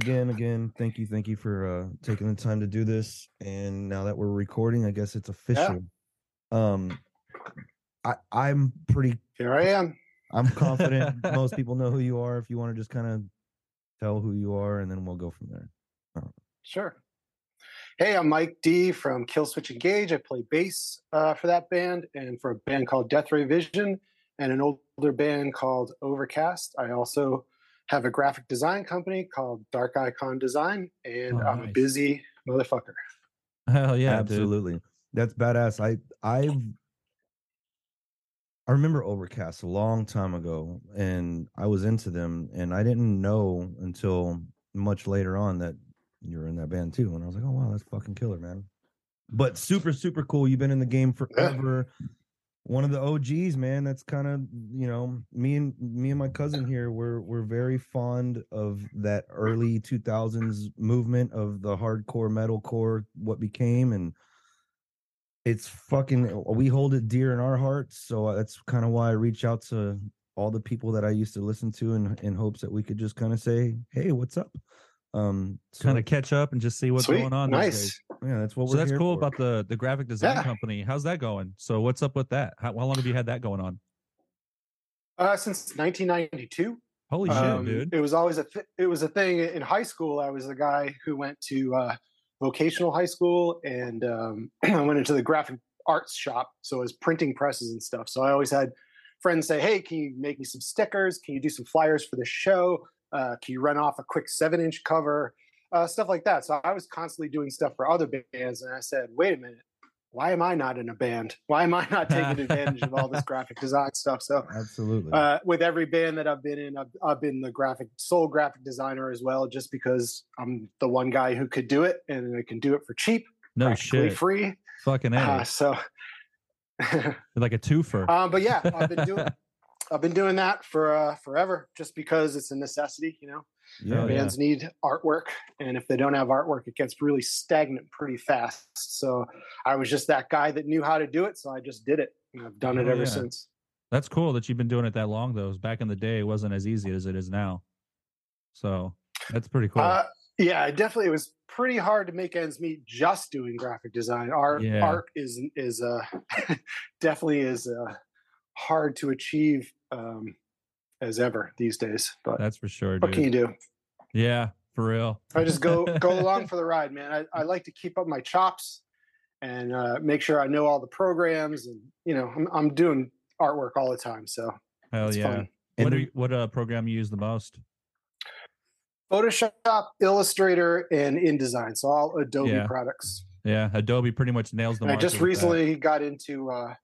again, again, thank you, thank you for uh, taking the time to do this. And now that we're recording, I guess it's official. Um, I I'm pretty Here I am. I'm confident most people know who you are. If you want to just kind of tell who you are, and then we'll go from there. Sure. Hey, I'm Mike D from Killswitch Engage. I play bass uh, for that band and for a band called Death Ray Vision and an older band called Overcast. I also have a graphic design company called Dark Icon Design, and Oh, I'm a busy motherfucker. Hell yeah, dude. absolutely. That's badass. I I've I remember Overcast a long time ago, and I was into them, and I didn't know until much later on that you're in that band too. And I was like, oh wow, that's fucking killer, man. But super, super cool. You've been in the game forever. One of the OGs, man. That's kind of you know me and me and my cousin here. We're we're very fond of that early 2000s movement of the hardcore metalcore, what became, and it's fucking. We hold it dear in our hearts. So that's kind of why I reach out to all the people that I used to listen to in in hopes that we could just kind of say, hey, what's up? Um, so Kind of catch up and just see what's Sweet. going on. Nice. yeah, that's what So we're. that's here cool for. about the the graphic design Yeah. company. How's that going? So what's up with that? How, how long have you had that going on? Uh, since 1992. Holy shit, Um, dude! It was always a th- it was a thing in high school. I was the guy who went to uh, vocational high school and um, I went into the graphic arts shop. So it was printing presses and stuff. So I always had friends say, "Hey, can you make me some stickers? Can you do some flyers for the show? Uh, can you run off a quick seven inch cover? Uh, stuff like that." So I was constantly doing stuff for other bands, and I said, "Wait a minute." Why am I not in a band? Why am I not taking advantage of all this graphic design stuff? So absolutely. uh, with every band that I've been in, I've, I've been the graphic sole graphic designer as well, just because I'm the one guy who could do it and I can do it for cheap, No shit, free. fucking a, Uh, so, like a twofer. um, but yeah, I've been doing I've been doing that for uh, forever, just because it's a necessity. You know, yeah, Oh, yeah. bands need artwork, and if they don't have artwork, it gets really stagnant pretty fast. So I was just that guy that knew how to do it, so I just did it. And I've done it Oh, ever yeah. since. That's cool that you've been doing it that long, though. Back in the day, it wasn't as easy as it is now. So that's pretty cool. Uh, yeah, it definitely it was pretty hard to make ends meet just doing graphic design. Art Yeah. art is is uh definitely is uh hard to achieve um as ever these days. But that's for sure, what can you do? Yeah, for real. I just go go along for the ride, man. I, I like to keep up my chops and uh make sure I know all the programs and you know, I'm I'm doing artwork all the time, so Hell it's yeah. fun. What are you, what uh program you use the most? Photoshop, Illustrator, and InDesign. So all Adobe Yeah. products. Yeah, Adobe pretty much nails the And I just with that. recently got into uh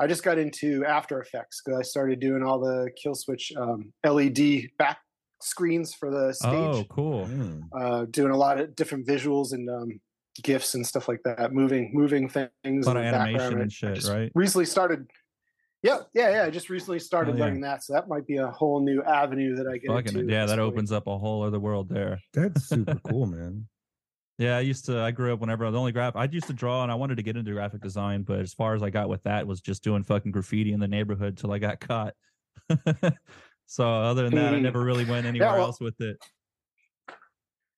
I just got into After Effects because I started doing all the Killswitch um, LED back screens for the stage. Oh, cool. Mm. Uh, doing a lot of different visuals and um, gifs and stuff like that. Moving moving things. A lot in of the animation I- and I shit, just right? Recently started. Yeah, yeah, yeah. I just recently started Oh, yeah. learning that, so that might be a whole new avenue that I get Fucking into. yeah, that point. opens up a whole other world there. That's super cool, man. Yeah, I used to. I grew up whenever I was only graph I used to draw, and I wanted to get into graphic design, but as far as I got with that was just doing fucking graffiti in the neighborhood till I got caught. so other than that, I Mm. never really went anywhere well- else with it.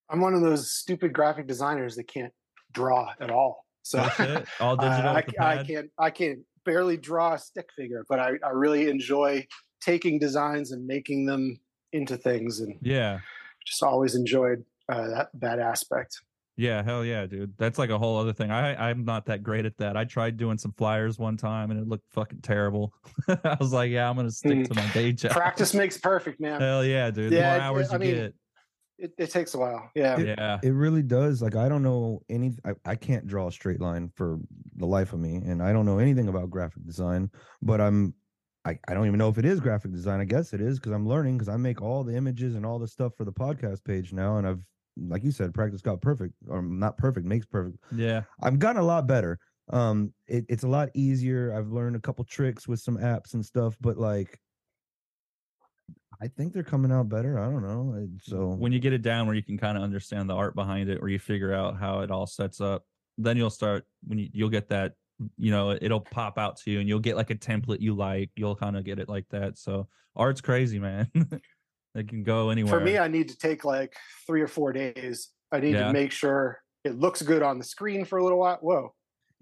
I'm one of those stupid graphic designers that can't draw at all. So? All digital I, the I can't I can't barely draw a stick figure, but I, I really enjoy taking designs and making them into things, and Yeah, just always enjoyed uh, that that aspect. Yeah, hell yeah, dude. That's like a whole other thing. I I'm not that great at that. I tried doing some flyers one time, and it looked fucking terrible. I was like, yeah, I'm gonna stick Mm. to my day job. Practice makes perfect, man. Hell yeah, dude. The Yeah, more it- hours I you mean, get, It, it takes a while. Yeah. yeah. It really does. Like I don't know any. I, I can't draw a straight line for the life of me, and I don't know anything about graphic design. But I'm. I, I don't even know if it is graphic design. I guess it is because I'm learning because I make all the images and all the stuff for the podcast page now, and I've like you said, practice got perfect or not perfect makes perfect. Yeah. I've gotten a lot better. Um, it, it's a lot easier. I've learned a couple tricks with some apps and stuff, but like, I think they're coming out better. I don't know. So when you get it down where you can kind of understand the art behind it, or you figure out how it all sets up, then you'll start when you, you'll get that. You know, it'll pop out to you, and you'll get like a template you like. You'll kind of get it like that. So art's crazy, man. It can go anywhere. For me, I need to take like three or four days. I need Yeah. to make sure it looks good on the screen for a little while. Whoa,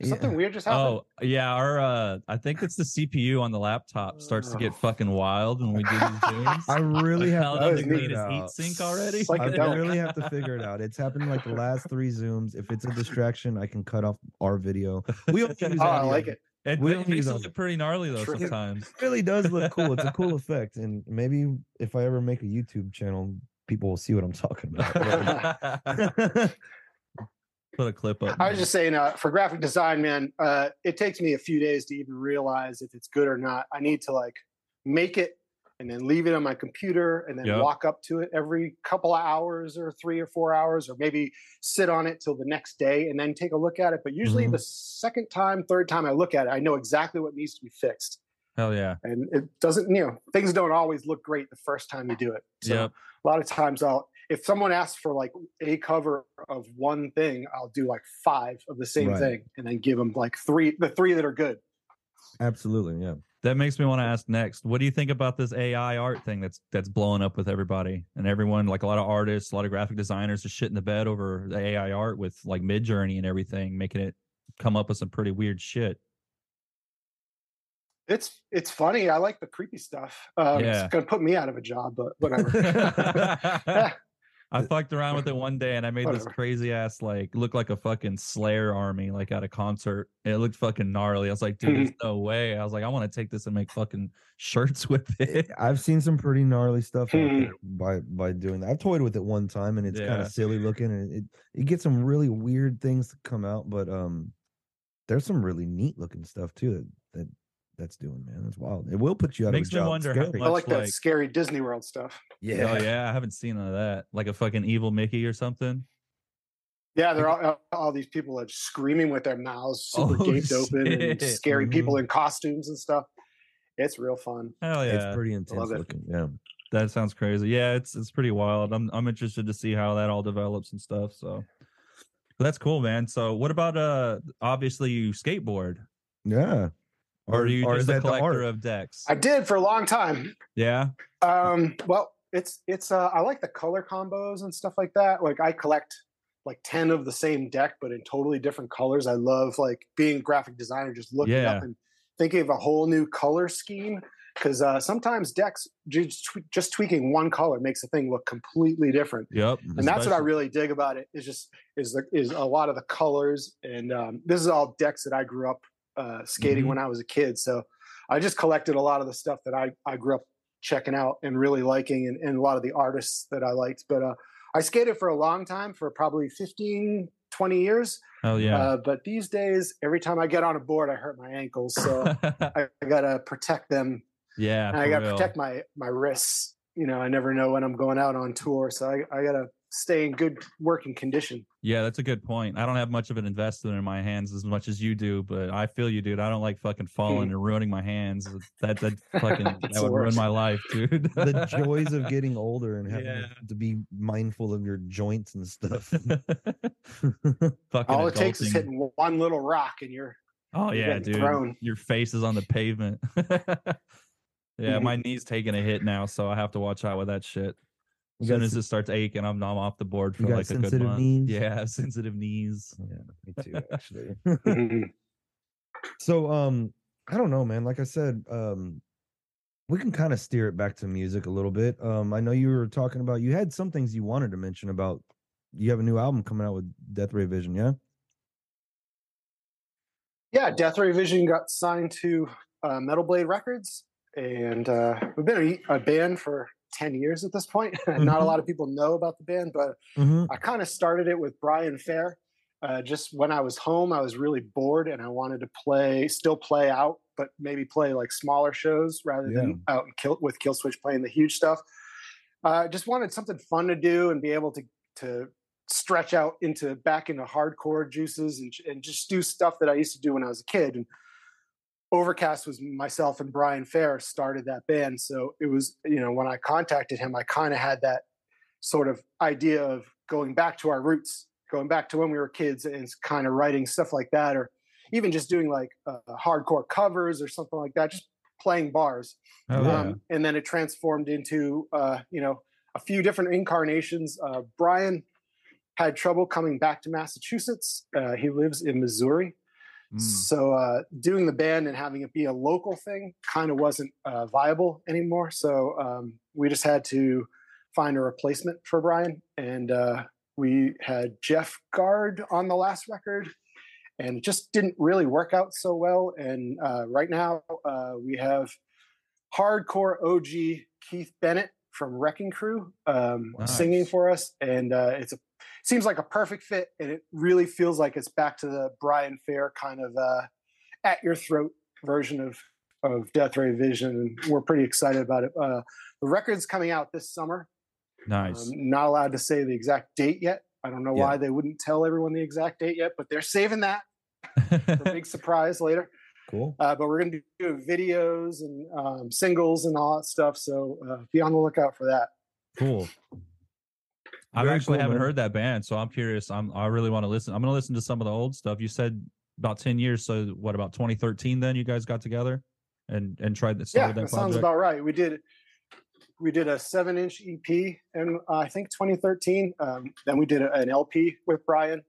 something weird just happened. Oh yeah, our uh I think it's the CPU on the laptop starts to get fucking wild when we do these zooms. I really have Now to that that was the figure clean it is heat out. sink already. It's like I a dome. really have to figure it out. It's happened like the last three zooms. If it's a distraction, I can cut off our video. We only use Oh, I like it. It, We it makes it look pretty gnarly though True. sometimes. It really does look cool. It's a cool effect, and maybe if I ever make a YouTube channel, people will see what I'm talking about. Put a clip up. I was just saying, uh, for graphic design, man, uh, it takes me a few days to even realize if it's good or not. I need to like make it and then leave it on my computer and then Yep. walk up to it every couple of hours or three or four hours, or maybe sit on it till the next day and then take a look at it. But usually Mhm. the second time, third time I look at it, I know exactly what needs to be fixed. Hell yeah. And it doesn't, you know, things don't always look great the first time you do it. So Yep. a lot of times I'll if someone asks for like a cover of one thing, I'll do like five of the same Right. thing and then give them like three the three that are good. Absolutely, yeah. That makes me want to ask next. What do you think about this AI art thing that's that's blowing up with everybody and everyone? Like a lot of artists, a lot of graphic designers are shitting the bed over the AI art with like Midjourney and everything, making it come up with some pretty weird shit. It's it's funny. I like the creepy stuff. Um, Yeah. It's gonna put me out of a job, but whatever. I fucked around with it one day and I made this crazy ass like look like a fucking Slayer army like at a concert. It looked fucking gnarly. I was like, dude, there's no way. I was like, I want to take this and make fucking shirts with it. I've seen some pretty gnarly stuff by by doing that. I've toyed with it one time, and it's kind of silly looking, and it it gets some really weird things to come out. But um, there's some really neat looking stuff too that that that's doing, man. That's wild. It will put you out Makes of a me job. wonder how much- I like that like- scary Disney World stuff. Yeah, Oh yeah, I haven't seen none of that. Like a fucking evil Mickey or something. Yeah, they're all, all these people are screaming with their mouths super Oh, gaped open and shit. Mm-hmm. scary people in costumes and stuff. It's real fun. Hell yeah. it's pretty intense it. looking. Yeah. That sounds crazy. Yeah, it's it's pretty wild. I'm I'm interested to see how that all develops and stuff. So But that's cool, man. So what about uh obviously you skateboard? Yeah. Or, are you or just is a that the collector of decks? I did for a long time. yeah. Um, well, it's it's uh, I like the color combos and stuff like that. Like I collect like 10 of the same deck, but in totally different colors. I love like being a graphic designer, just looking Yeah. up and thinking of a whole new color scheme. Because uh, sometimes decks just, just tweaking one color makes the thing look completely different. Yep. and that's what I really dig about it. Is just is the is a lot of the colors, and um, this is all decks that I grew up uh, skating Mhm. when I was a kid. So I just collected a lot of the stuff that I I grew up checking out and really liking, and, and a lot of the artists that I liked. But uh, I skated for a long time, for probably 15, 20 years. Hell yeah. Uh, but these days, every time I get on a board, I hurt my ankles, so I, I gotta protect them yeah. and I gotta protect my my wrists. You know, I never know when I'm going out on tour, so I, I gotta stay in good working condition. Yeah, that's a good point. I don't have much of an investment in my hands as much as you do, but I feel you, dude. I don't like fucking falling and ruining my hands. That that fucking that the would ruin my life, dude. the joys of getting older and having Yeah. to be mindful of your joints and stuff. fucking All it takes is hitting one little rock, and you're Oh You're yeah, dude. thrown. Your face is on the pavement. yeah, Mhm. my knee's taking a hit now, so I have to watch out with that shit. You As soon as it starts aching, I'm I'm off the board for like a good sensitive month. knees? Yeah, sensitive knees. yeah, me too, actually. Mhm. So um I don't know, man. Like I said, um we can kind of steer it back to music a little bit. Um I know you were talking about you had some things you wanted to mention about you have a new album coming out with Death Ray Vision, yeah? yeah. Death Ray Vision got signed to uh, Metal Blade Records, and uh, we've been a, a band for ten years at this point. Not a Mhm. lot of people know about the band, but Mm-hmm. I kind of started it with Brian Fair. Uh, just when I was home, I was really bored and I wanted to play, still play out, but maybe play like smaller shows rather than out in kill, with Killswitch playing the huge stuff. I uh, just wanted something fun to do and be able to to stretch out into back into hardcore juices and, and just do stuff that I used to do when I was a kid. And Overcast was myself and Brian Fair started that band. So it was, you know, when I contacted him, I kind of had that sort of idea of going back to our roots, going back to when we were kids and kind of writing stuff like that, or even just doing like uh, hardcore covers or something like that. Just playing bars. Oh, yeah. um, and then it transformed into uh, you know a few different incarnations. Uh, Brian had trouble coming back to Massachusetts. Uh, he lives in Missouri, Mm. so uh, doing the band and having it be a local thing kind of wasn't uh, viable anymore. So um, we just had to find a replacement for Brian, and uh, we had Jeff Guard on the last record. And it just didn't really work out so well. And uh, right now, uh, we have hardcore OG Keith Bennett from Wrecking Crew um, singing for us, and uh, it's a seems like a perfect fit, and it really feels like it's back to the Brian Fair kind of uh, at your throat version of of Death Ray Vision, and we're pretty excited about it. Uh, the record's coming out this summer. nice. Um, not allowed to say the exact date yet. I don't know Yeah. why they wouldn't tell everyone the exact date yet, but they're saving that for a big surprise later. Cool. Uh, but we're going to do videos and um, singles and all that stuff. So uh, be on the lookout for that. cool. I actually haven't heard that band, so I'm curious. I'm I really want to listen. I'm gonna listen to some of the old stuff. You said about ten years, so what about 2013? Then you guys got together and and tried this. yeah, that sounds about right. We did we did a seven inch EP in uh, I think 2013. Um, then we did a, an LP with Brian.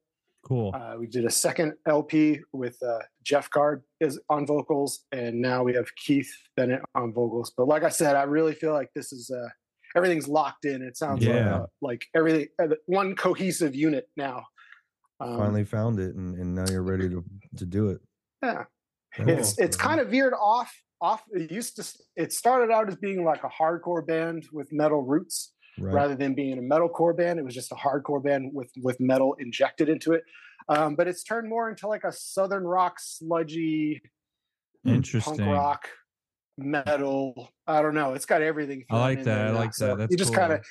cool. Uh, we did a second LP with uh, Jeff Guard is on vocals, and now we have Keith Bennett on vocals. But like I said, I really feel like this is uh, everything's locked in. It sounds Yeah. like, uh, like everything uh, one cohesive unit now. Um, Finally found it, and, and now you're ready to to do it. yeah. Cool. it's it's kind of veered off off it used to it started out as being like a hardcore band with metal roots right. rather than being a metalcore band it was just a hardcore band with with metal injected into it um, but it's turned more into like a southern rock sludgy interesting punk rock metal i don't know it's got everything I like that. there I like So that. That's you just cool. kind of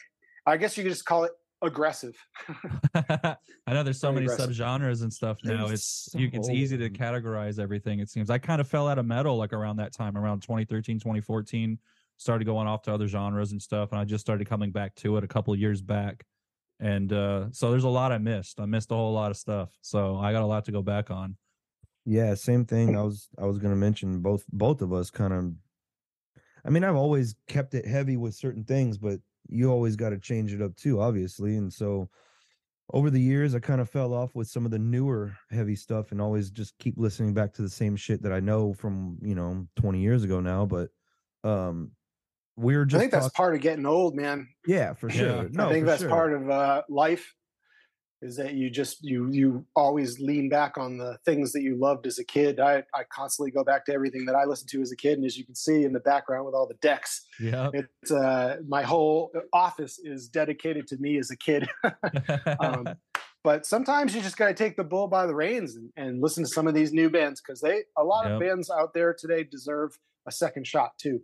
i guess you could just call it aggressive I know there's so Very many aggressive. subgenres and stuff now. There's It's you, it's easy to categorize everything. It seems I kind of fell out of metal like around that time, around 2013, 2014. Started going off to other genres and stuff, and I just started coming back to it a couple of years back. And uh, so there's a lot I missed. I missed a whole lot of stuff. So I got a lot to go back on. Yeah, same thing. I was I was gonna mention both both of us kind of. I mean, I've always kept it heavy with certain things, but you always got to change it up too, obviously. And so, over the years, I kind of fell off with some of the newer heavy stuff, and always just keep listening back to the same shit that I know from you know twenty years ago now. But um, we were just i think that's part of getting old man yeah, for Yeah. sure. No, I think that's sure. part of uh, life is that you just you you always lean back on the things that you loved as a kid. I I constantly go back to everything that I listened to as a kid, and as you can see in the background with all the decks, Yeah. it's uh, my whole office is dedicated to me as a kid. um, but sometimes you just got to take the bull by the reins and, and listen to some of these new bands because they a lot of bands out there today deserve a second shot too.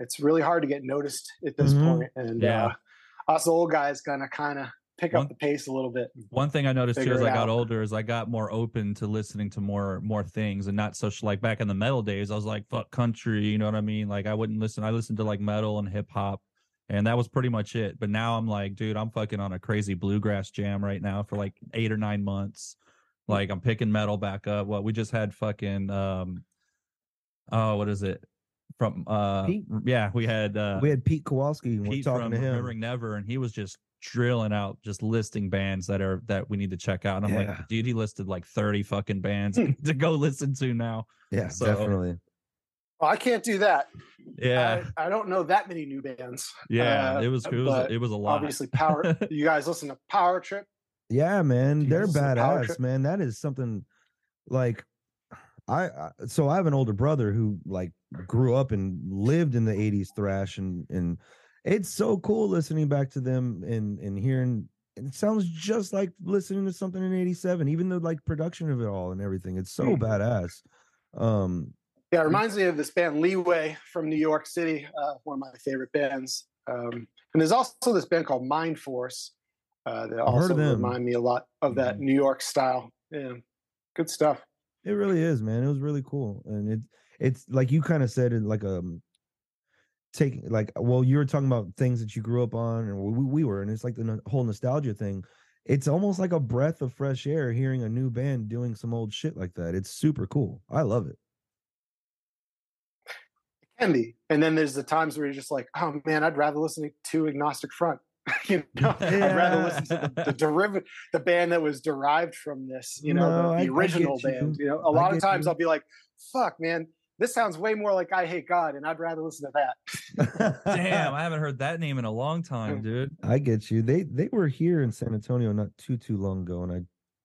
It's really hard to get noticed at this Mhm. point, and Yeah. uh, us old guys gonna kind of pick One- up the pace a little bit. One thing I noticed too as I got out. older is I got more open to listening to more more things and not such like back in the metal days. I was like fuck country, you know what I mean? Like I wouldn't listen. I listened to like metal and hip hop, and that was pretty much it. But now I'm like, dude, I'm fucking on a crazy bluegrass jam right now for like eight or nine months. Like I'm picking metal back up. What we just had fucking um, oh what is it from uh Pete? yeah we had uh we had Pete Kowalski. And we're talking from to him. Remembering Never, and he was just drilling out, just listing bands that are that we need to check out. And I'm Yeah. like, dude, he listed like 30 fucking bands Hmm. to go listen to now. Yeah, So- definitely. Well, I can't do that. Yeah, I, I don't know that many new bands. yeah, uh, it was it was it was a lot. Obviously, Power. you guys listen to Power Trip. Yeah, man, they're Jesus, the badass, man. That is something like I, I so I have an older brother who like grew up and lived in the 80s thrash and and it's so cool listening back to them and and hearing it sounds just like listening to something in 87 even the like production of it all and everything it's so Mhm. badass um Yeah, it reminds me of this band Leeway from New York City, uh, one of my favorite bands. Um, and there's also this band called Mindforce uh, that also remind me a lot of that New York style. Yeah, good stuff. It really is, man. It was really cool, and it it's like you kind of said it like um taking like well you were talking about things that you grew up on and we, we were and it's like the no- whole nostalgia thing it's almost like a breath of fresh air hearing a new band doing some old shit like that it's super cool i love it it can be. And then there's the times where you're just like, oh man, I'd rather listen to Agnostic Front. you know, I'd rather listen to the, the derivative, the band that was derived from this. You know, No, the, I- I the get original you. band. You know, a lot of times you. I'll be like, fuck, man, this sounds way more like I Hate God, and I'd rather listen to that. Damn, I haven't heard that name in a long time, dude. I get you. They they were here in San Antonio not too too long ago, and I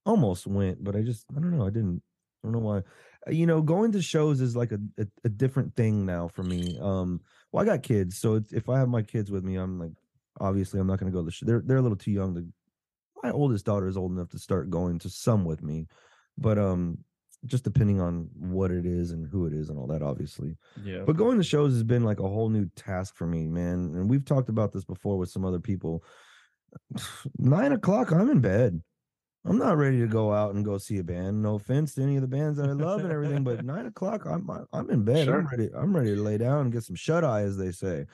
almost went, but I just I don't know. I didn't. I don't know why. Uh, You know, going to shows is like a a, a different thing now for me. Um, well, I got kids, so it's, if I have my kids with me, I'm like, obviously, I'm not going to go to the show. They're they're a little too young to. My oldest daughter is old enough to start going to some with me, but um, just depending on what it is and who it is and all that, obviously. Yeah. But going to shows has been like a whole new task for me, man. And we've talked about this before with some other people. Nine o'clock, I'm in bed. I'm not ready to go out and go see a band. No offense to any of the bands that I love and everything, but nine o'clock, I'm I- I'm in bed. Sure. I'm ready. I'm ready to lay down and get some shut eye, as they say.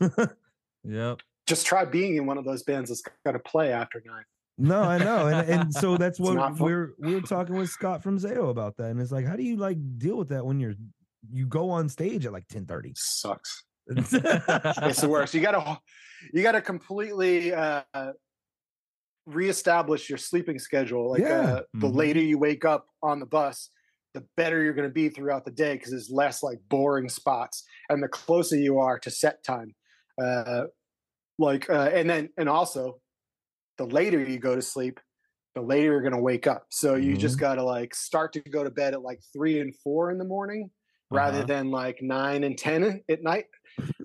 Yep. Just try being in one of those bands that's got to play after nine. No, I know, and and so that's what we're we were talking with Scott from Zayo about that, and it's like, how do you like deal with that when you're you go on stage at like ten thirty? Sucks. It's the worst. You gotta you gotta completely uh reestablish your sleeping schedule. Like Yeah. uh, the Mhm. later you wake up on the bus, the better you're gonna be throughout the day because there's less like boring spots. And the closer you are to set time. Uh like uh and then and also the later you go to sleep, the later you're gonna wake up. So you just gotta like start to go to bed at like three and four in the morning rather Uh-huh. than like nine and 10 at night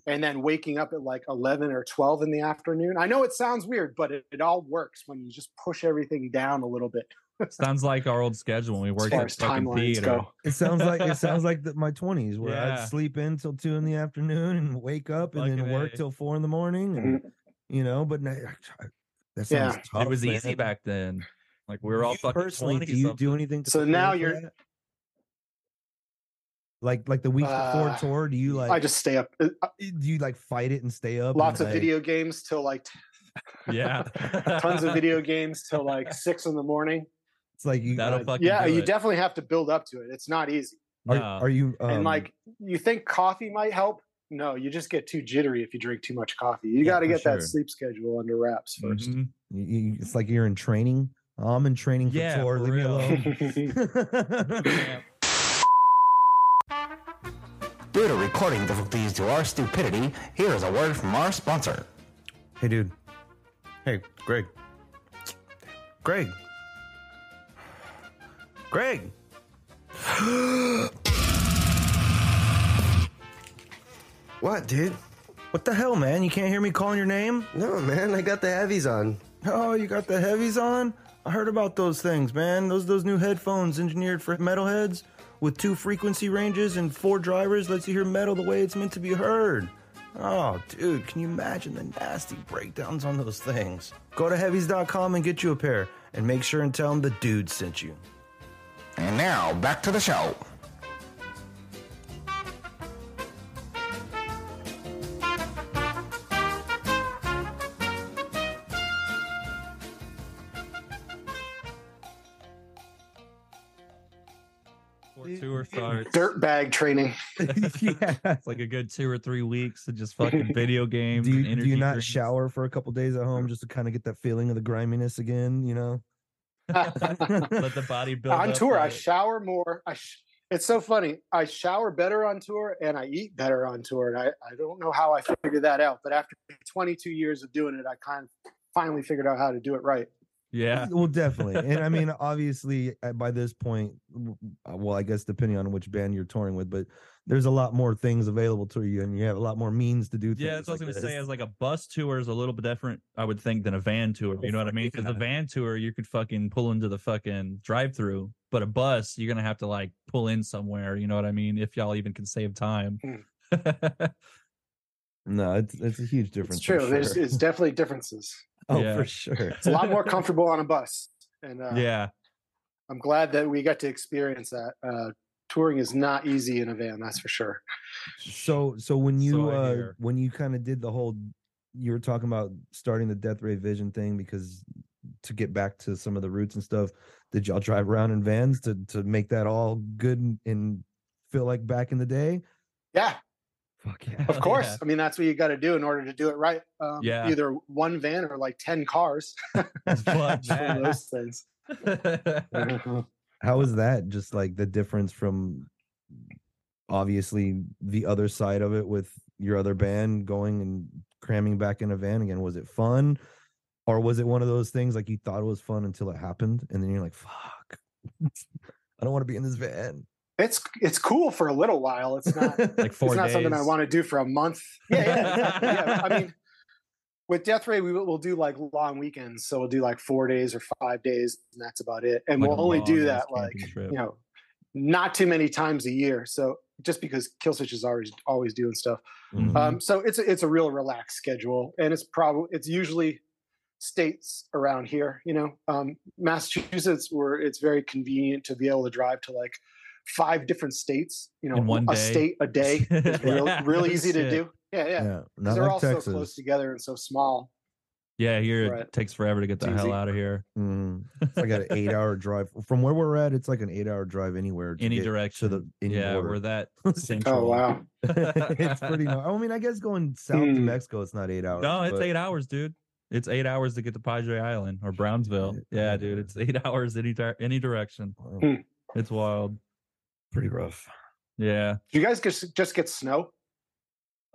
and then waking up at like 11 or 12 in the afternoon. I know it sounds weird, but it, it all works when you just push everything down a little bit Sounds like our old schedule when we as worked at as fucking timelines theater. go. It sounds like it sounds like the, my twenties where Yeah. I'd sleep in till two in the afternoon and wake up and then work A. till four in the morning, and you know. But na- that sounds Yeah. tough, it was easy back then. Like we were all You fucking personally, do you do anything? To So now you're- that? like like the week before Uh, tour. Do you like? I just stay up. uh, do you like fight it and stay up? Lots of like- video games till like Yeah. tons of video games till like six in the morning. It's like you. That'll Uh, fucking yeah, you it. definitely have to build up to it. It's not easy. Are, No. are you? Um, and like you think coffee might help? No, you just get too jittery if you drink too much coffee. You Yeah, got to for get that sleep schedule under wraps 1st Mhm. you- you- it's like you're in training. Oh, I'm in training for Yeah, tour. for Leave me real. alone. Yeah. Due to recording difficulties to our stupidity, here is a word from our sponsor. Hey, dude. Hey, Greg. Greg. Greg. What, dude? What the hell, man? You can't hear me calling your name? No, man, I got the heavies on. Oh, you got the heavies on? I heard about those things, man. Those those new headphones engineered for metalheads with two frequency ranges and four drivers lets you hear metal the way it's meant to be heard. Oh, dude, can you imagine the nasty breakdowns on those things? Go to heavies.com and get you a pair and make sure and tell them the dude sent you. And now, back to the show. Dirt bag training. yeah. It's like a good two or three weeks of just fucking video games. Do you, and do you not drinks. shower for a couple days at home just to kind of get that feeling of the griminess again, you know? Let the body build on up tour, to I it. shower more. I sh- it's so funny. I shower better on tour and I eat better on tour. And I, I don't know how I figured that out, but after 22 years of doing it, I kind of finally figured out how to do it right. Yeah. Well, definitely. And I mean, obviously, uh, by this point, uh, well, I guess depending on which band you're touring with, but there's a lot more things available to you and you have a lot more means to do things. Yeah, that's what I was gonna say. this. As like a bus tour is a little bit different, I would think, than a van tour. You know what I mean? Because a van tour, you could fucking pull into the fucking drive-through, but a bus, you're gonna have to like pull in somewhere. You know what I mean? If y'all even can save time. No, it's, it's a huge difference. It's for true. There's it's definitely differences. oh, Yeah. for sure. It's a lot more comfortable on a bus. And uh, yeah, I'm glad that we got to experience that. Uh, touring is not easy in a van, that's for sure. So, so when you, So uh, when you kind of did the whole, you were talking about starting the Death Ray Vision thing because to get back to some of the roots and stuff, did y'all drive around in vans to to make that all good and, and feel like back in the day? Yeah. Fuck yeah. Of course. Yeah. I mean, that's what you got to do in order to do it right. Um, Yeah. Either one van or like 10 cars. Fuck one of those things. How is that just like the difference from obviously the other side of it with your other band going and cramming back in a van again? Was it fun? Or was it one of those things like you thought it was fun until it happened and then you're like, fuck, I don't want to be in this van. It's it's cool for a little while. It's not like four it's not days. something I want to do for a month. Yeah, yeah, yeah. I mean, with Death Ray, we will we'll do like long weekends. So we'll do like four days or five days, and that's about it. And Like we'll only do that like trip. you know, not too many times a year. So just because Killswitch is always always doing stuff. Mhm. Um, so it's a, it's a real relaxed schedule, and it's probably it's usually states around here. You know, um, Massachusetts, where it's very convenient to be able to drive to like five different states. You know, In one a day. state a day. It's real, Yeah, real easy to shit. do. Yeah, yeah. yeah. 'Cause Not they're like all so close together and so small. Yeah, here it takes forever to get the It's hell easy. out of here. Mhm. It's like an eight hour drive from where we're at. It's like an eight hour drive anywhere. to Any get direction. to the any yeah, border. we're that Oh central. wow! it's pretty. I mean, I guess going south to Hmm. Mexico, it's not eight hours. No, it's but- eight hours, dude. It's eight hours to get to Padre Island or Brownsville. Yeah, dude, it's eight hours any di- any direction. Wow, Hmm. It's wild. Pretty rough. Yeah. Do you guys just just get snow?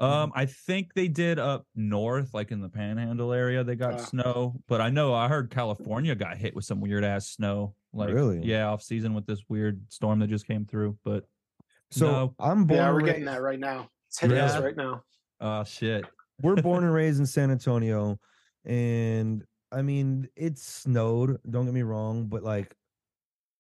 Um, I think they did up north, like in the Panhandle area, they got Uh. snow. But I know I heard California got hit with some weird ass snow. Like, Really? Yeah, off season with this weird storm that just came through. But So No. I'm born. Yeah, we're getting that right now. It's hitting us right now. oh shit, We're born and raised in San Antonio, and I mean it snowed. Don't get me wrong, but like,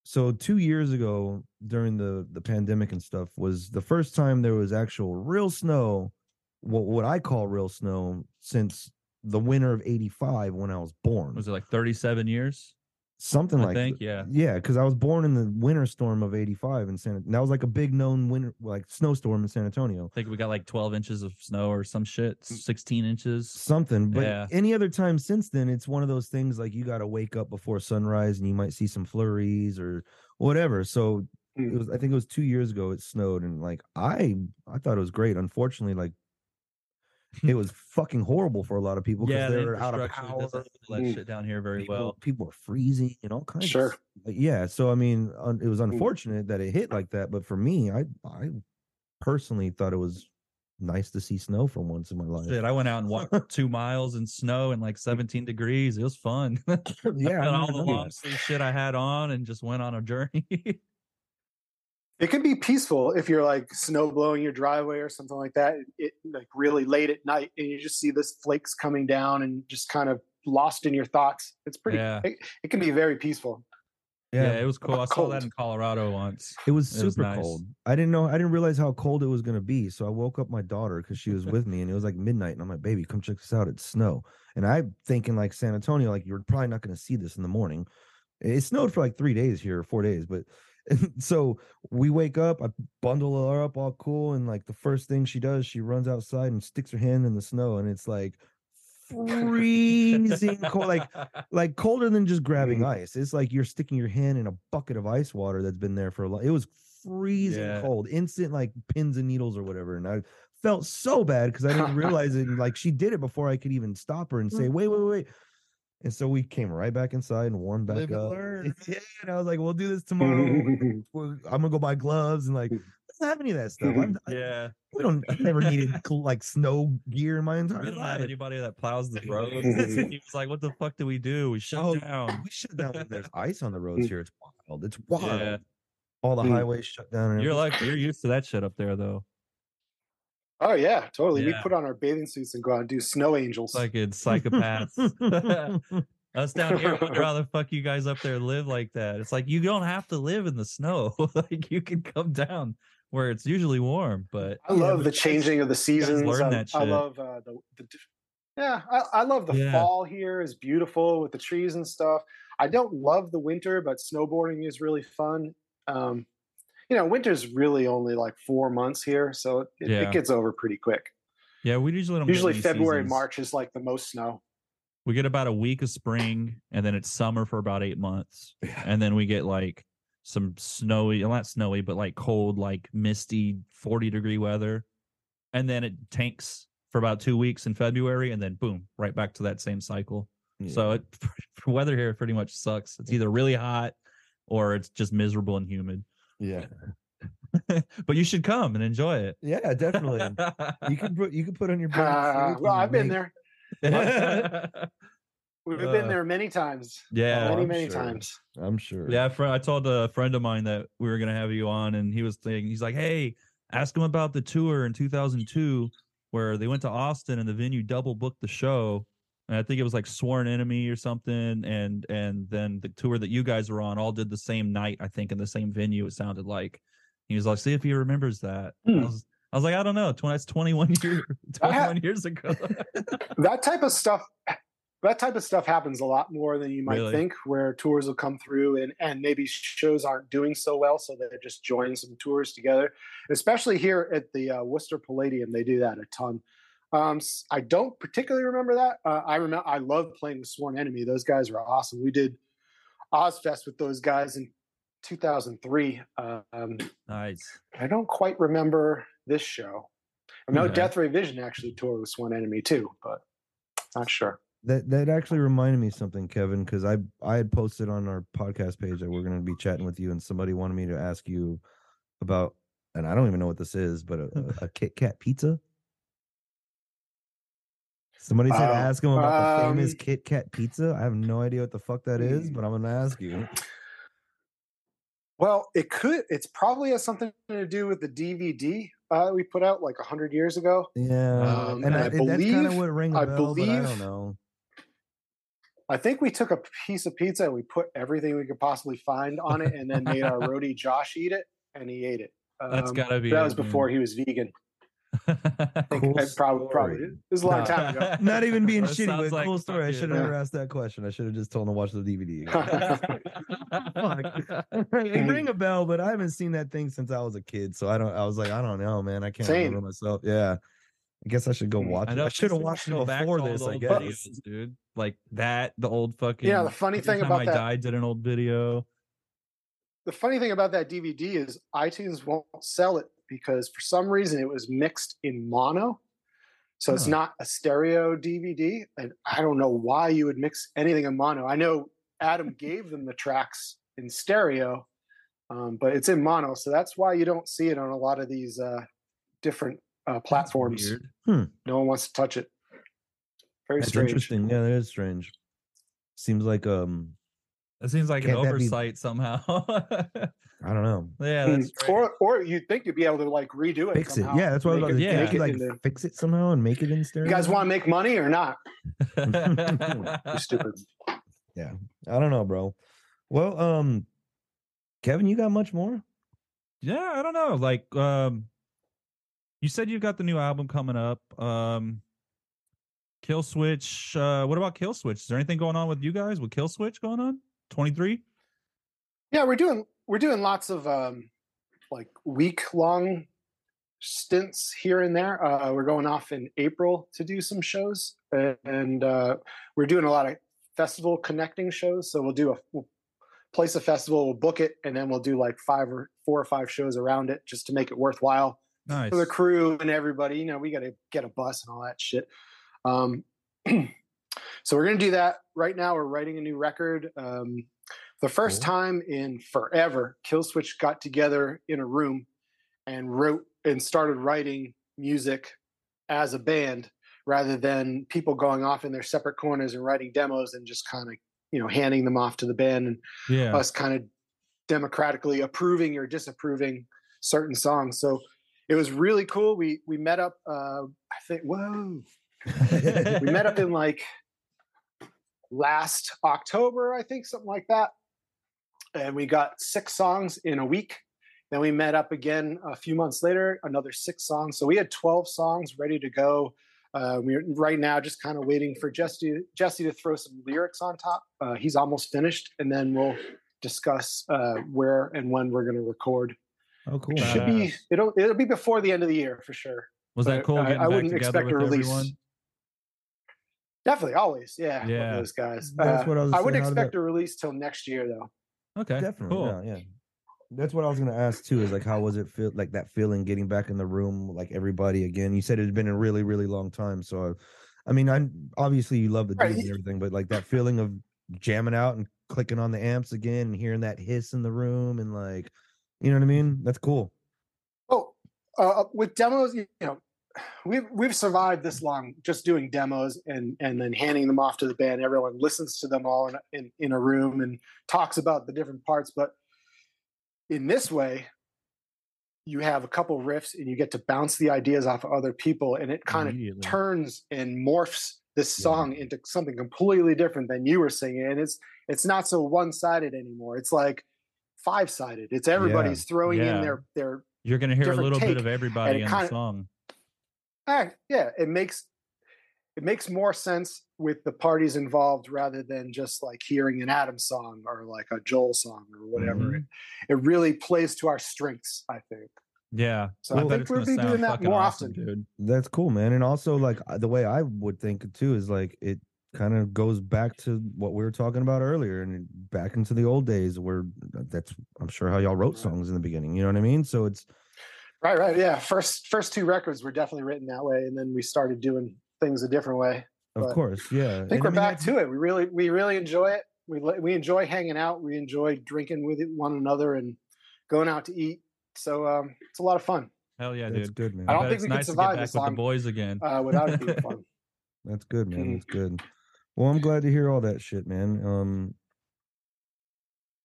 so two years ago during the the pandemic and stuff was the first time there was actual real snow. What what I call real snow since the winter of '85 when I was born. was it like thirty-seven years? Something I like think, th- yeah. yeah because i was born in the winter storm of 85 in san that was like a big known winter like snowstorm in san antonio I think we got like twelve inches of snow or some shit, sixteen inches. something but Yeah. any other time since then it's one of those things like you got to wake up before sunrise and you might see some flurries or whatever so Mm. it was i think it was two years ago it snowed and like i i thought it was great unfortunately like it was fucking horrible for a lot of people because Yeah, they the were out of power doesn't that Mm. shit down here very people, well. people were freezing and all kinds Sure. of s- uh, yeah so i mean un- it was mm. unfortunate that it hit like that but for me i i personally thought it was nice to see snow for once in my life Shit, I went out and walked two miles in snow and like mm. 17 degrees. It was fun. yeah Got I all the I long sleeve shit I had on and just went on a journey. It can be peaceful if you're like snow blowing your driveway or something like that. It like really late at night, and you just see this flakes coming down and just kind of lost in your thoughts. It's pretty. Yeah. It, it can be very peaceful. yeah. yeah, it was cool. I saw that in Colorado once. it was it was super nice. cold i didn't know i didn't realize how cold it was going to be so i woke up my daughter because she was with me and it was like midnight and i'm like baby come check this out it's snow and i'm thinking like san antonio like you're probably not going to see this in the morning it snowed for like three days here four days but so we wake up i bundle her up all cool and like the first thing she does she runs outside and sticks her hand in the snow and it's like freezing cold like like colder than just grabbing Mhm. ice it's like you're sticking your hand in a bucket of ice water that's been there for a long it was freezing Yeah. cold instant like pins and needles or whatever and i felt so bad because i didn't realize it and, like she did it before i could even stop her and say wait wait wait and so we came right back inside and warmed back Live and up learn. yeah and i was like we'll do this tomorrow i'm gonna go buy gloves and like I don't have any of that stuff I'm, I- yeah. we don't I never needed like snow gear in my entire We don't have life anybody that plows the roads. he was like, what the fuck do we do? We shut Oh, down. we shut down when there's ice on the roads here. It's wild. It's wild. Yeah. All the Mm. highways shut down. And You're like, you're used to that shit up there though. Oh yeah, totally. We put on our bathing suits and go out and do snow angels. Fucking psychopaths. Us down here how the fuck you guys up there live like that. It's like you don't have to live in the snow. like you can come down where it's usually warm, but I love but the changing of the seasons. I, I love uh, the, the yeah. I, I love the Yeah. fall here is beautiful with the trees and stuff. I don't love the winter, but snowboarding is really fun. Um, you know, winter's really only like four months here, so it, it gets over pretty quick. yeah, we usually don't. Usually many February, seasons. March is like the most snow. We get about a week of spring, and then it's summer for about eight months, and then we get like some snowy, not snowy, but like cold, like misty, forty degree weather, and then it tanks for about two weeks in February, and then boom, right back to that same cycle. So it for weather here pretty much sucks. It's either really hot or it's just miserable and humid. Yeah, but you should come and enjoy it. yeah, definitely. you can put you can put on your band Uh, well, I've been there. We've Uh, been there many times. yeah, many I'm many sure. times. I'm sure. Yeah, fr- I told a friend of mine that we were gonna have you on, and he was saying he's like, "Hey, ask him about the tour in 2002 where they went to Austin and the venue double booked the show, and I think it was like Sworn Enemy or something, and and then the tour that you guys were on all did the same night, I think, in the same venue. It sounded like he was like, see if he remembers that. I Hmm. was, I was like, I don't know, 20, that's 21 years, 21 years ago. that type of stuff that type of stuff happens a lot more than you might Really? think where tours will come through and and maybe shows aren't doing so well so they just join some tours together especially here at the uh, worcester palladium they do that a ton um, s- i don't particularly remember that uh, i remember i love playing with sworn enemy those guys were awesome we did Ozzfest with those guys in 2003 um, nice. i don't quite remember this show i know Okay. death ray vision actually toured with sworn enemy too but not sure That that actually reminded me of something, Kevin, because I I had posted on our podcast page that we're going to be chatting with you, and somebody wanted me to ask you about, and I don't even know what this is, but a, a, a Kit Kat pizza. Somebody said Uh, ask him about the famous um, Kit Kat pizza. I have no idea what the fuck that is, but I'm going to ask you. Well, it could. It's probably has something to do with the DVD uh, we put out like hundred years ago. Yeah, Um, and, and I, I that's kind of believe- what rang a I bell, but I don't believe- know. I think we took a piece of pizza and we put everything we could possibly find on it, and then made our roadie Josh eat it, and he ate it. That's Um, gotta be that it, was before he was vegan. Man. I think Cool I probably, probably story. it was a long time ago. Not even being shitty, sounds but like cool story. I should have never asked that question. I should have just told him to watch the DVD. it rang a bell, but I haven't seen that thing since I was a kid. So I don't. I was like, I don't know, man. I can't Same. remember myself. Yeah, I guess I should go Mm. watch I it. I should have watched it go back to before this. I guess. videos, dude. Like that, the old fucking Yeah, the funny thing about I that- died did an old video. the funny thing about that DVD is iTunes won't sell it because for some reason it was mixed in mono. So it's not a stereo DVD. And I don't know why you would mix anything in mono. I know Adam gave them the tracks in stereo, um, but it's in mono. So that's why you don't see it on a lot of these uh, different uh, platforms. weird. No one wants to touch it. Very That's strange. interesting. Yeah, that is strange. Seems like um, That seems like an Can't that be- oversight somehow. I don't know. yeah, Mm, that's strange. or or you'd think you'd be able to like redo it. Fix it. somehow, Yeah, that's what I was make about to it- yeah. make it like into- fix it somehow and make it in stereo. You guys want to make money or not? Stupid. Yeah. I don't know, bro. Well, um, Kevin, you got much more? yeah, I don't know. Like, um, you said you've got the new album coming up. Um, Killswitch. Uh, what about Killswitch? Is there anything going on with you guys with Killswitch going on? Twenty three. Yeah, we're doing we're doing lots of um, like week long stints here and there. Uh, we're going off in April to do some shows, and uh, we're doing a lot of festival connecting shows. So we'll do a we'll place a festival, we'll book it, and then we'll do like five or four or five shows around it just to make it worthwhile Nice. for the crew and everybody. You know, we got to get a bus and all that shit. Um, so we're gonna do that right now. We're writing a new record. Um, the first Cool. time in forever, Killswitch got together in a room and wrote and started writing music as a band rather than people going off in their separate corners and writing demos and just kind of you know handing them off to the band and yeah. us kind of democratically approving or disapproving certain songs. So it was really cool. We we met up. Uh, I think whoa, we met up in like last October, I think something like that, and we got six songs in a week. Then we met up again a few months later, another six songs. So we had twelve songs ready to go. Uh, we're right now just kind of waiting for Jesse Jesse to throw some lyrics on top. Uh, he's almost finished, and then we'll discuss uh, where and when we're going to record. Oh, cool. Badass. Should be it'll it'll be before the end of the year for sure. Was that but cool I- getting I back wouldn't together expect with a release. everyone? Definitely, always, yeah. Yeah. those guys. That's Uh, what I was I saying. wouldn't How expect that- a release till next year, though. Okay. Definitely. Cool. Yeah, yeah. That's what I was gonna ask too. Is like, how was it feel like that feeling getting back in the room, like everybody again? You said it had been a really, really long time. So, I, I mean, I obviously you love the Right, and everything, but like that feeling of jamming out and clicking on the amps again and hearing that hiss in the room and like, you know what I mean? That's cool. Oh, uh, with demos, you know, we've we've survived this long just doing demos and and then handing them off to the band. Everyone listens to them all in a, in, in a room and talks about the different parts. But in this way, you have a couple riffs and you get to bounce the ideas off of other people, and it kind of turns and morphs this Yeah. song into something completely different than you were singing. And it's it's not so one sided anymore. It's like five sided. It's everybody's throwing Yeah. in their their You're gonna hear a little bit of everybody in the kinda- song. Ah, yeah, it makes it makes more sense with the parties involved rather than just like hearing an Adam song or like a Joel song or whatever. Mhm. It, it really plays to our strengths, I think. Yeah. So I I think we'll be doing that more awesome, often. dude. That's cool, man. And also, like uh, the way I would think too is like it kind of goes back to what we were talking about earlier, and back into the old days where that's I'm sure how y'all wrote songs in the beginning. You know what I mean? So it's Right, right, yeah. First first two records were definitely written that way, and then we started doing things a different way. of But course, yeah. I think we're back to it. We really we really enjoy it. We li- we enjoy hanging out. We enjoy drinking with one another and going out to eat. So um, it's a lot of fun Hell yeah, That's dude. good, man. I I don't bet think it's we could nice to survive get back this with the boys again. uh, without it being fun. That's good, man. Mhm. That's good. Well, I'm glad to hear all that shit, man. Um,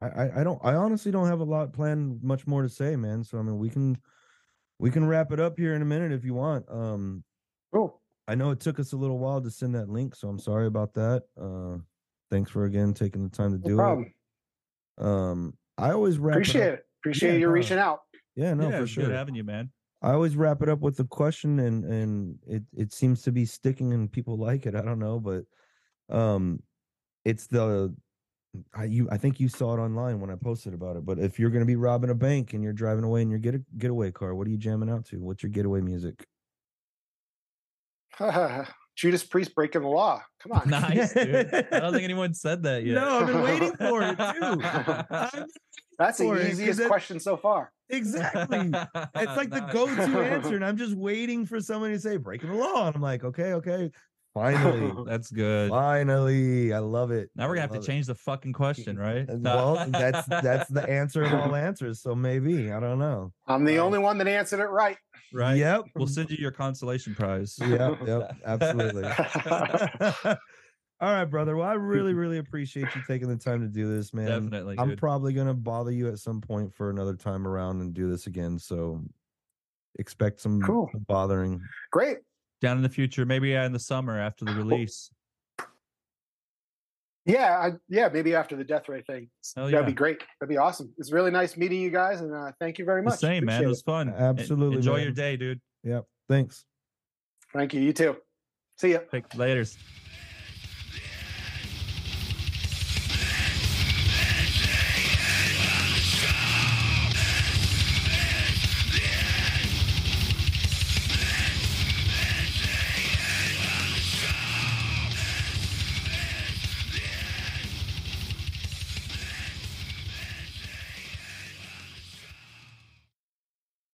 I, I, I don't, I honestly don't have a lot planned, much more to say, man. So I mean, we can, we can wrap it up here in a minute if you want. Um, Cool. I know it took us a little while to send that link, so I'm sorry about that. Uh, thanks for again taking the time to No do problem. it. Um, I always wrap Appreciate it. It. Appreciate Yeah, you no. reaching out. yeah, no, yeah, for it's sure. good having you, man. I always wrap it up with a question and and it it seems to be sticking and people like it. I don't know, but um it's the I you I think you saw it online when I posted about it. But if you're gonna be robbing a bank and you're driving away in your get a, getaway car, what are you jamming out to? What's your getaway music? Judas Priest breaking the law. Come on. Nice, dude. I don't think anyone said that yet. No, I've been waiting for it, too. That's the easiest it- question so far. Exactly. It's like the go-to answer, and I'm just waiting for somebody to say breaking the law. And I'm like, okay, okay. Finally. That's good. Finally. I love it. Now we're gonna have to it. change the fucking question, right? Well, that's that's the answer of all answers. So maybe I don't know. I'm the Right. only one that answered it right. right. Yep. We'll send you your consolation prize. Yep. Yep. Absolutely. all right, brother. Well, I really, really appreciate you taking the time to do this, man. Definitely, I'm dude. probably gonna bother you at some point for another time around and do this again. So expect some Cool. bothering. Great. Down in the future, maybe uh, in the summer after the release. Yeah, I, yeah, maybe after the Death Ray thing. Hell That'd yeah. be great. That'd be awesome. It's really nice meeting you guys, and uh, thank you very The much. same, man. It was fun. Absolutely, Enjoy man. your day, dude. Yep. Thanks. Thank you. You too. See ya. Take laters.